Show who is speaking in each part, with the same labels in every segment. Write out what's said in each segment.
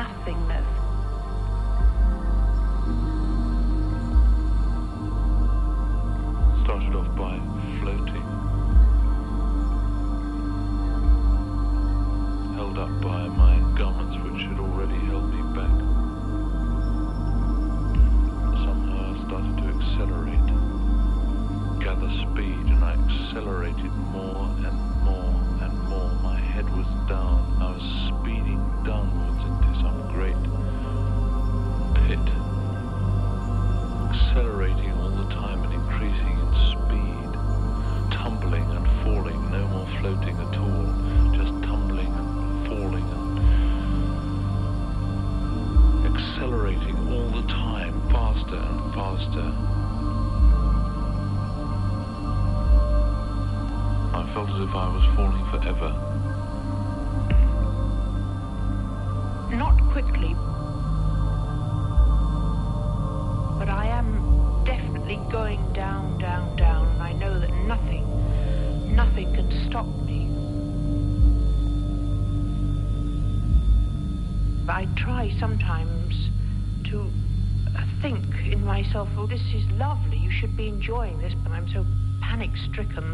Speaker 1: nothingness enjoying this, but I'm so panic stricken.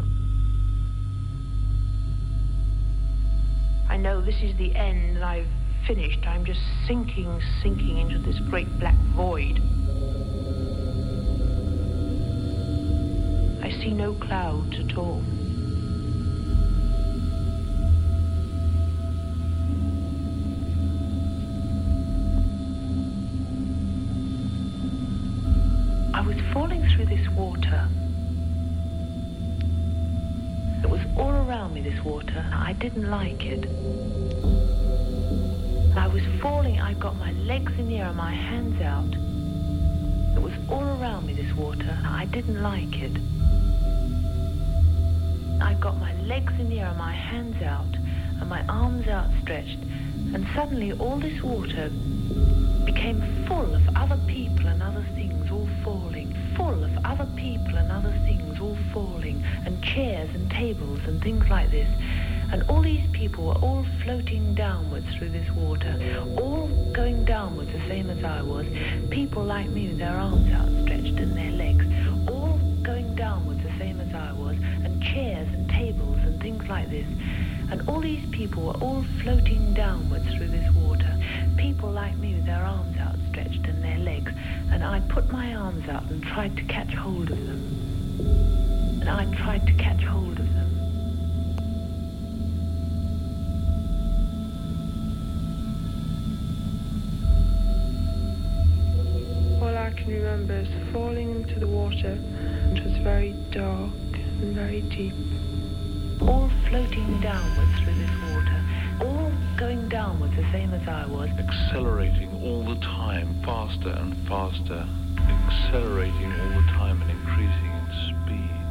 Speaker 1: I know this is the end and I've finished. I'm just sinking, sinking into this great black void. I see no clouds at all. I was falling through this water. It was all around me,
Speaker 2: this water. I didn't like it. I was falling. I got my legs in the air and my hands out. It was all around me, this water. I didn't like it. I got my legs in the air and my hands out and my arms outstretched. And suddenly all this water became full of other people and other things falling. Full of other people and other things all falling. And chairs and tables and things like this. And all these people were all floating downwards through this water, all going downwards the same as I was. People like me with their arms outstretched and their legs, all going downwards the same as I was, and chairs and tables and things like this. And all these people were all floating downwards through this water. People like me with their arms outstretched and their legs. And I put my arms out and tried to catch hold of them. And I tried to catch hold of them.
Speaker 3: All I can remember is falling into the water, which was very dark and very deep.
Speaker 2: all floating downwards through this water, all going downwards the same as I was.
Speaker 1: accelerating all the time, faster and faster, accelerating all the time and increasing in speed.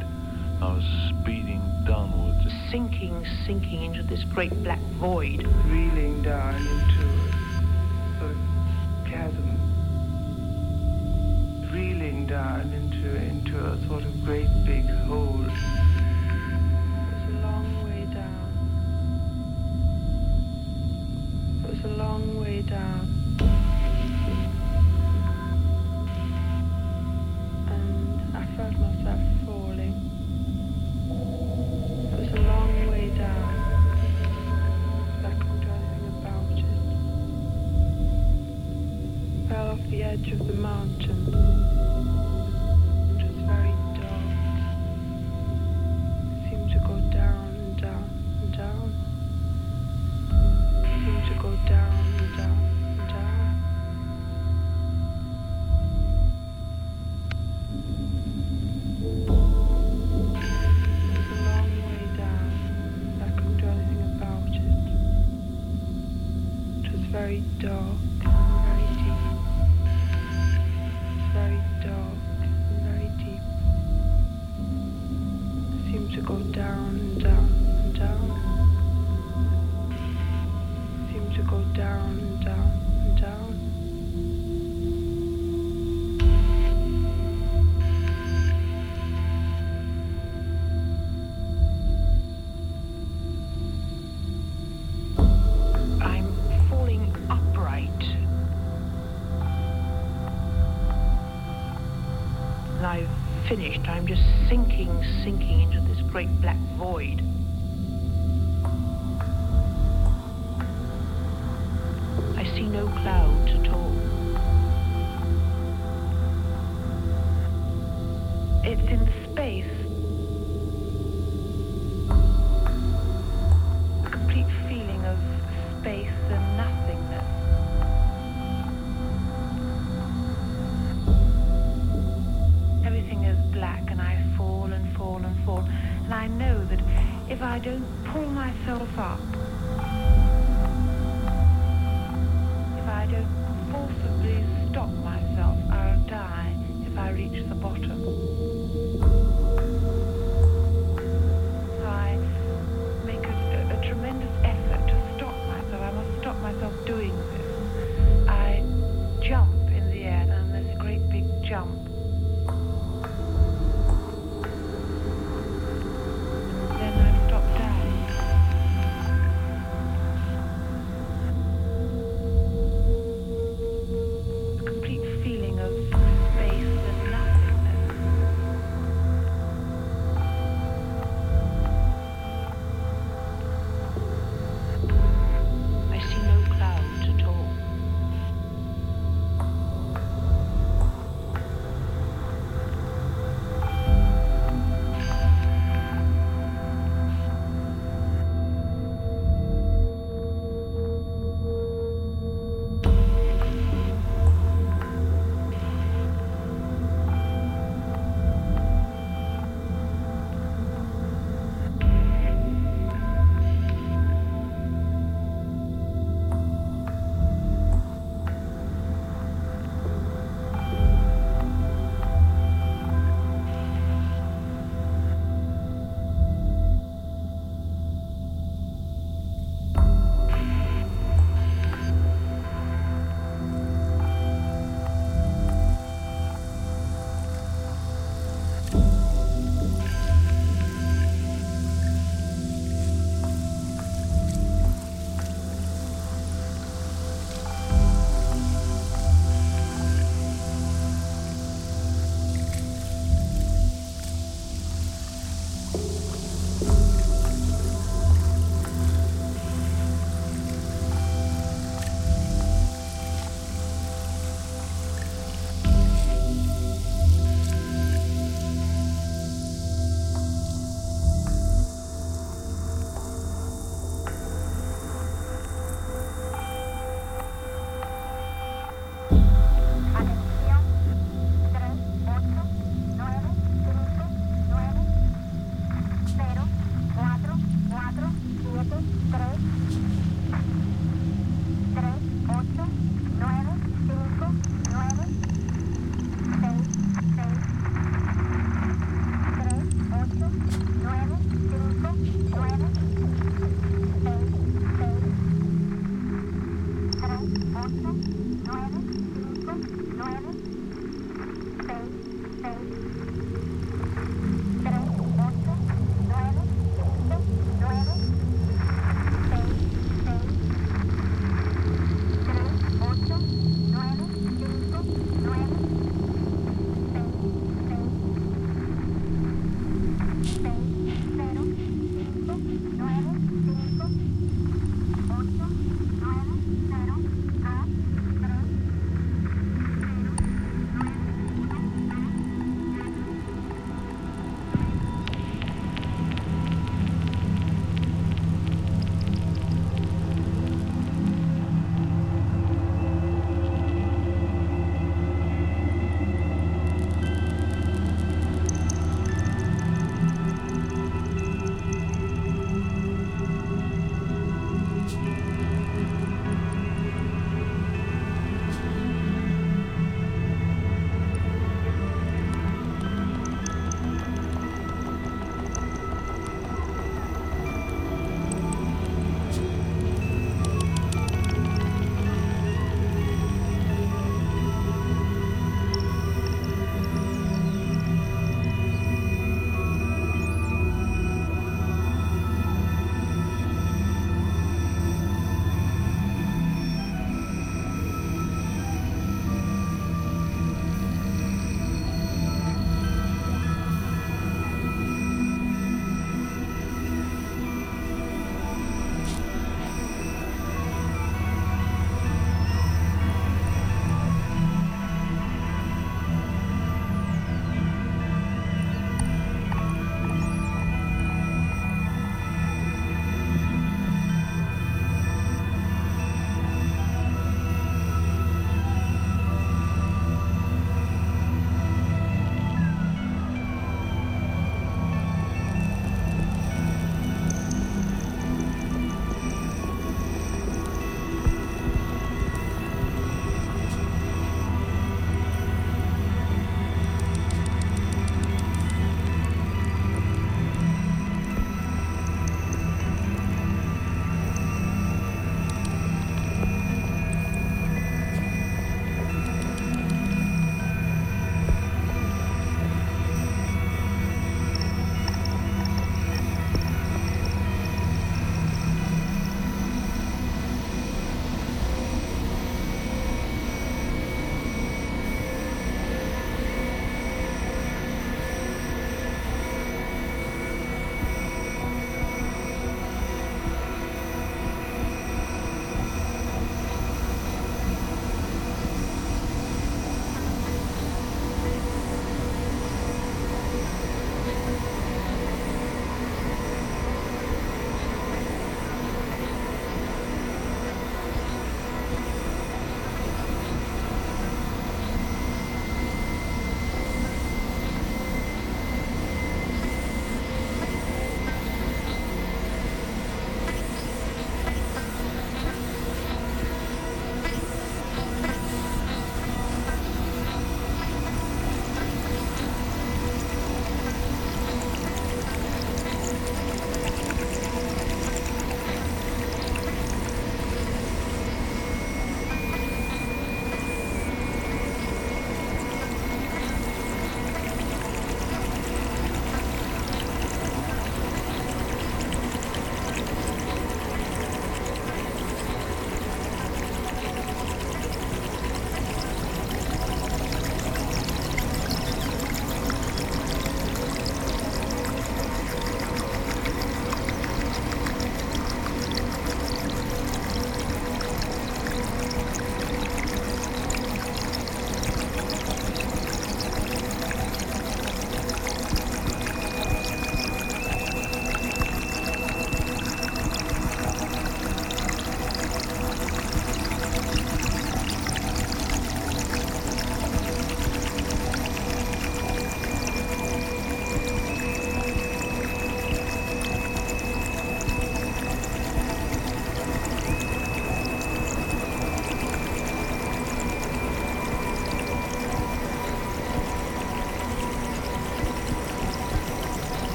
Speaker 1: I was speeding downwards.
Speaker 2: Sinking, sinking into this great black void.
Speaker 3: reeling down into a sort of chasm, reeling down into into a sort of great
Speaker 2: sinking, sinking into this great black void.